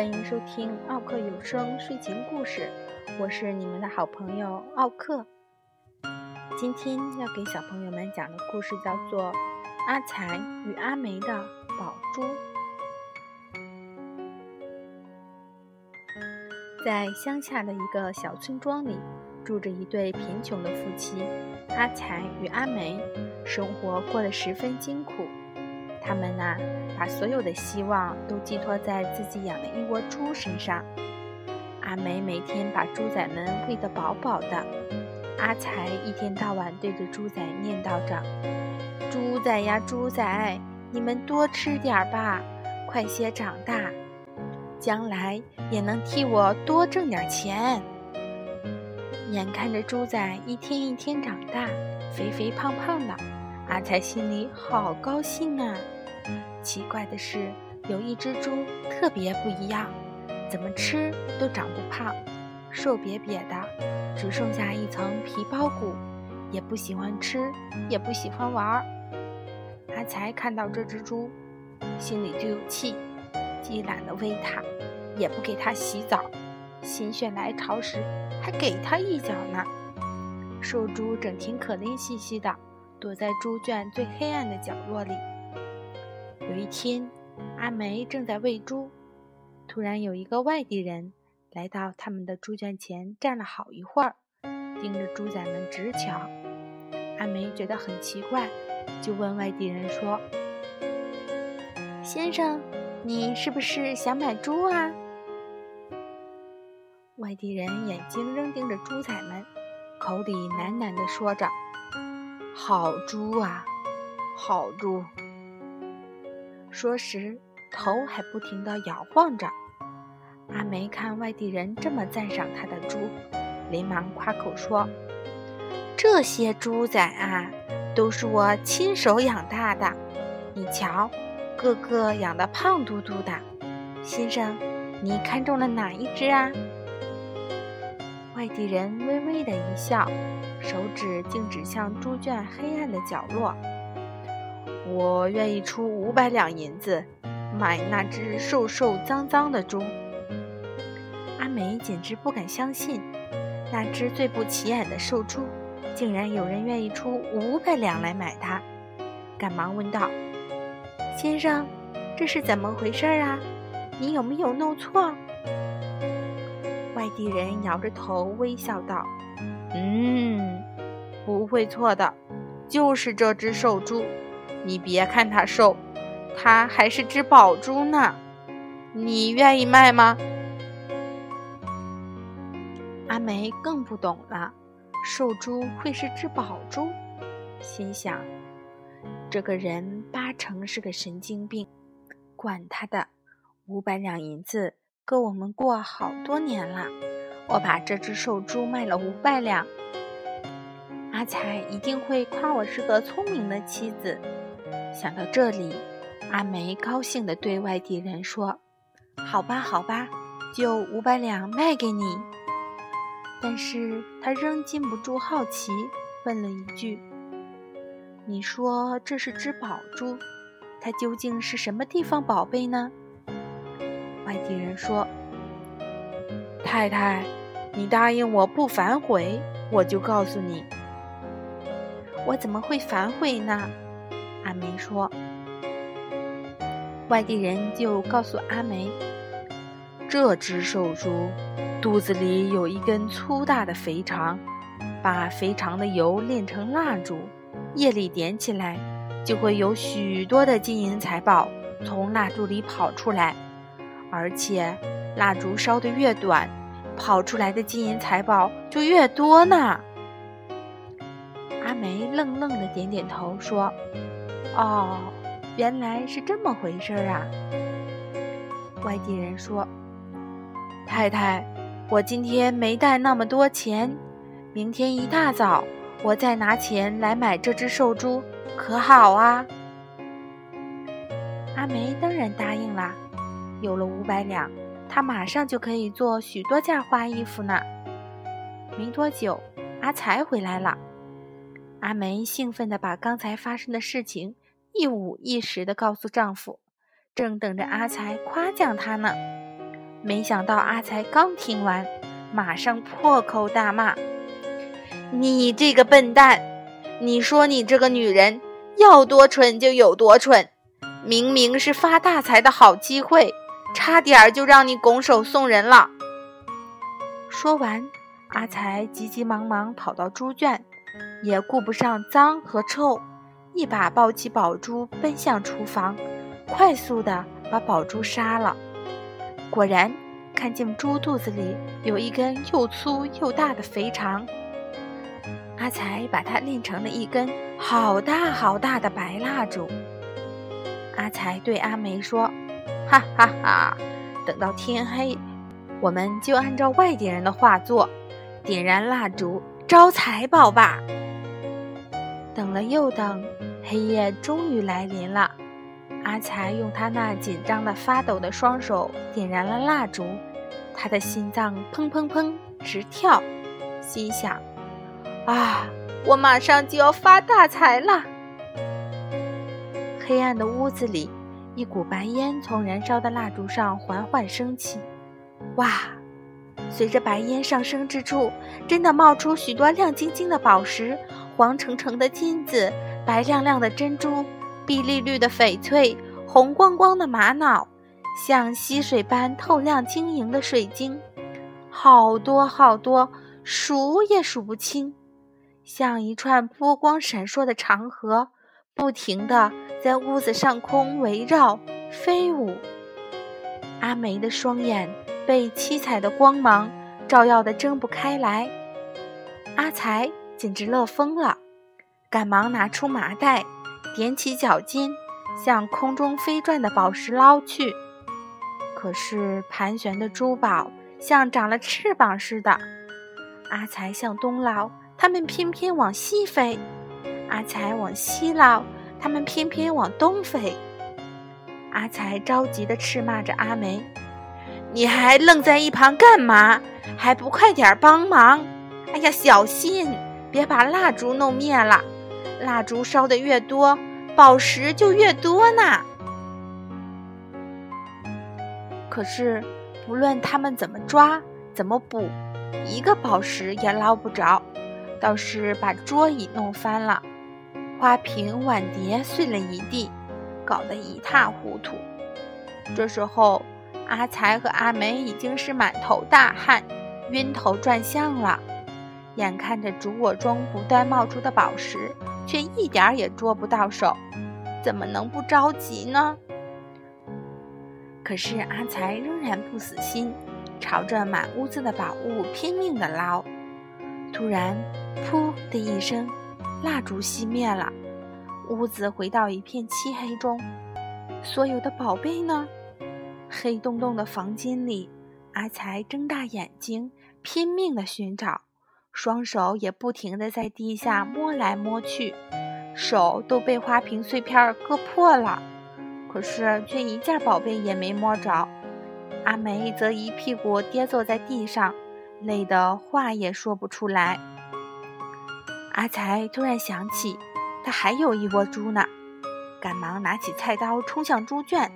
欢迎收听奥克有声睡前故事，我是你们的好朋友奥克。今天要给小朋友们讲的故事叫做《阿才与阿梅的宝珠》。在乡下的一个小村庄里，住着一对贫穷的夫妻，阿才与阿梅，生活过得十分艰苦。他们呐，把所有的希望都寄托在自己养的一窝猪身上。阿梅每天把猪仔们喂得饱饱的，阿才一天到晚对着猪仔念叨着：“猪仔呀，猪仔，你们多吃点吧，快些长大，将来也能替我多挣点钱。”眼看着猪仔一天一天长大，肥肥胖胖的。阿才心里好高兴啊！奇怪的是，有一只猪特别不一样，怎么吃都长不胖，瘦瘪瘪的，只剩下一层皮包骨，也不喜欢吃，也不喜欢玩儿。阿才看到这只猪，心里就有气，既懒得喂它，也不给它洗澡，心血来潮时还给它一脚呢。瘦猪整天可怜兮兮的。躲在猪圈最黑暗的角落里。有一天，阿梅正在喂猪，突然有一个外地人来到他们的猪圈前，站了好一会儿，盯着猪仔们直瞧。阿梅觉得很奇怪，就问外地人说：“先生，你是不是想买猪啊？”外地人眼睛仍盯着猪仔们，口里喃喃地说着。好猪啊，好猪！说时，头还不停地摇晃着。阿梅看外地人这么赞赏他的猪，连忙夸口说：“这些猪仔啊，都是我亲手养大的。你瞧，个个养得胖嘟嘟的。先生，你看中了哪一只啊？”外地人微微的一笑。手指竟指向猪圈黑暗的角落。我愿意出五百两银子买那只瘦瘦脏脏的猪。阿梅简直不敢相信，那只最不起眼的瘦猪，竟然有人愿意出五百两来买它。赶忙问道：“先生，这是怎么回事啊？你有没有弄错？”外地人摇着头微笑道。嗯，不会错的，就是这只瘦猪。你别看它瘦，它还是只宝珠呢。你愿意卖吗？阿梅更不懂了，瘦猪会是只宝珠？心想，这个人八成是个神经病。管他的，五百两银子够我们过好多年了。我把这只瘦猪卖了五百两，阿才一定会夸我是个聪明的妻子。想到这里，阿梅高兴地对外地人说：“好吧，好吧，就五百两卖给你。”但是他仍禁不住好奇，问了一句：“你说这是只宝珠，它究竟是什么地方宝贝呢？”外地人说：“太太。”你答应我不反悔，我就告诉你。我怎么会反悔呢？阿梅说。外地人就告诉阿梅，这只瘦猪肚子里有一根粗大的肥肠，把肥肠的油炼成蜡烛，夜里点起来，就会有许多的金银财宝从蜡烛里跑出来，而且蜡烛烧得越短。跑出来的金银财宝就越多呢。阿梅愣愣的点点头，说：“哦，原来是这么回事啊。”外地人说：“太太，我今天没带那么多钱，明天一大早我再拿钱来买这只瘦猪，可好啊？”阿梅当然答应啦，有了五百两。她马上就可以做许多件花衣服呢。没多久，阿才回来了。阿梅兴奋地把刚才发生的事情一五一十地告诉丈夫，正等着阿才夸奖她呢。没想到阿才刚听完，马上破口大骂：“你这个笨蛋！你说你这个女人要多蠢就有多蠢，明明是发大财的好机会，差点儿就让你拱手送人了。”说完，阿才急急忙忙跑到猪圈，也顾不上脏和臭，一把抱起宝珠，奔向厨房，快速的把宝珠杀了。果然，看见猪肚子里有一根又粗又大的肥肠。阿才把它炼成了一根好大好大的白蜡烛。阿才对阿梅说：“哈哈哈，等到天黑，我们就按照外地人的话做，点燃蜡烛招财宝吧。”等了又等，黑夜终于来临了。阿才用他那紧张的、发抖的双手点燃了蜡烛，他的心脏砰砰砰直跳，心想：“啊，我马上就要发大财了！”黑暗的屋子里，一股白烟从燃烧的蜡烛上缓缓升起。哇！随着白烟上升之处，真的冒出许多亮晶晶的宝石、黄澄澄的金子、白亮亮的珍珠。碧绿绿的翡翠，红光光的玛瑙，像溪水般透亮晶莹的水晶，好多好多，数也数不清，像一串波光闪烁的长河，不停地在屋子上空围绕飞舞。阿梅的双眼被七彩的光芒照耀得睁不开来，阿才简直乐疯了，赶忙拿出麻袋。踮起脚尖，向空中飞转的宝石捞去。可是盘旋的珠宝像长了翅膀似的。阿才向东捞，它们偏偏往西飞；阿才往西捞，它们偏偏往东飞。阿才着急地斥骂着阿梅：“你还愣在一旁干嘛？还不快点帮忙！哎呀，小心，别把蜡烛弄灭了。”蜡烛烧的越多，宝石就越多呢。可是，不论他们怎么抓、怎么补，一个宝石也捞不着，倒是把桌椅弄翻了，花瓶、碗碟碎了一地，搞得一塌糊涂。这时候，阿才和阿梅已经是满头大汗、晕头转向了，眼看着主卧中不断冒出的宝石。却一点儿也捉不到手，怎么能不着急呢？可是阿才仍然不死心，朝着满屋子的宝物拼命地捞。突然，噗的一声，蜡烛熄灭了，屋子回到一片漆黑中。所有的宝贝呢？黑洞洞的房间里，阿才睁大眼睛，拼命地寻找。双手也不停地在地下摸来摸去，手都被花瓶碎片割破了，可是却一件宝贝也没摸着。阿梅则一屁股跌坐在地上，累得话也说不出来。阿才突然想起，他还有一窝猪呢，赶忙拿起菜刀冲向猪圈，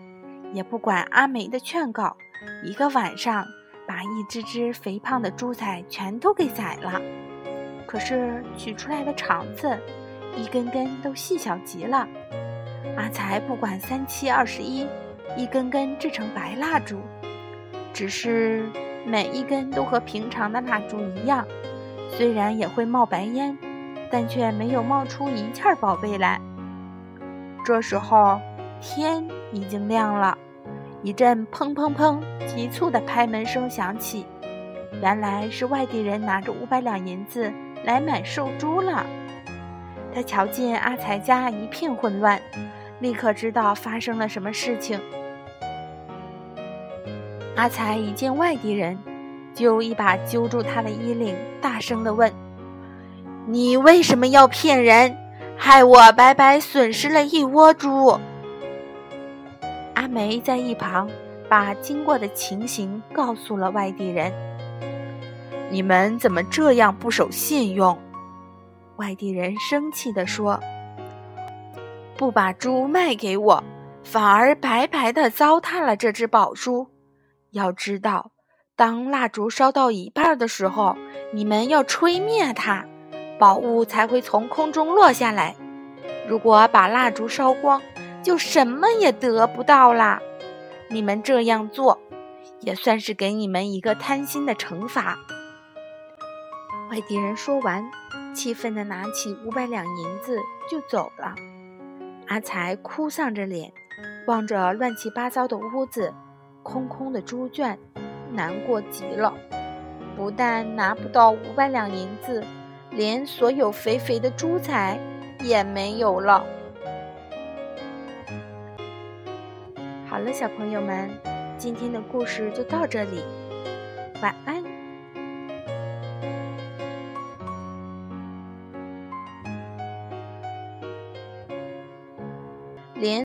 也不管阿梅的劝告，一个晚上。把一只只肥胖的猪仔全都给宰了，可是取出来的肠子，一根根都细小极了。阿才不管三七二十一，一根根制成白蜡烛，只是每一根都和平常的蜡烛一样，虽然也会冒白烟，但却没有冒出一件宝贝来。这时候天已经亮了。一阵砰砰砰急促的拍门声响起，原来是外地人拿着五百两银子来买寿猪了。他瞧见阿才家一片混乱，立刻知道发生了什么事情。阿才一见外地人，就一把揪住他的衣领，大声地问：“你为什么要骗人，害我白白损失了一窝猪？”阿梅在一旁把经过的情形告诉了外地人。你们怎么这样不守信用？外地人生气地说：“不把猪卖给我，反而白白的糟蹋了这只宝珠。要知道，当蜡烛烧到一半的时候，你们要吹灭它，宝物才会从空中落下来。如果把蜡烛烧光，就什么也得不到啦。你们这样做，也算是给你们一个贪心的惩罚。外地人说完，气愤地拿起五百两银子就走了。阿才哭丧着脸，望着乱七八糟的屋子、空空的猪圈，难过极了。不但拿不到五百两银子，连所有肥肥的猪财也没有了。好了，小朋友们，今天的故事就到这里，晚安。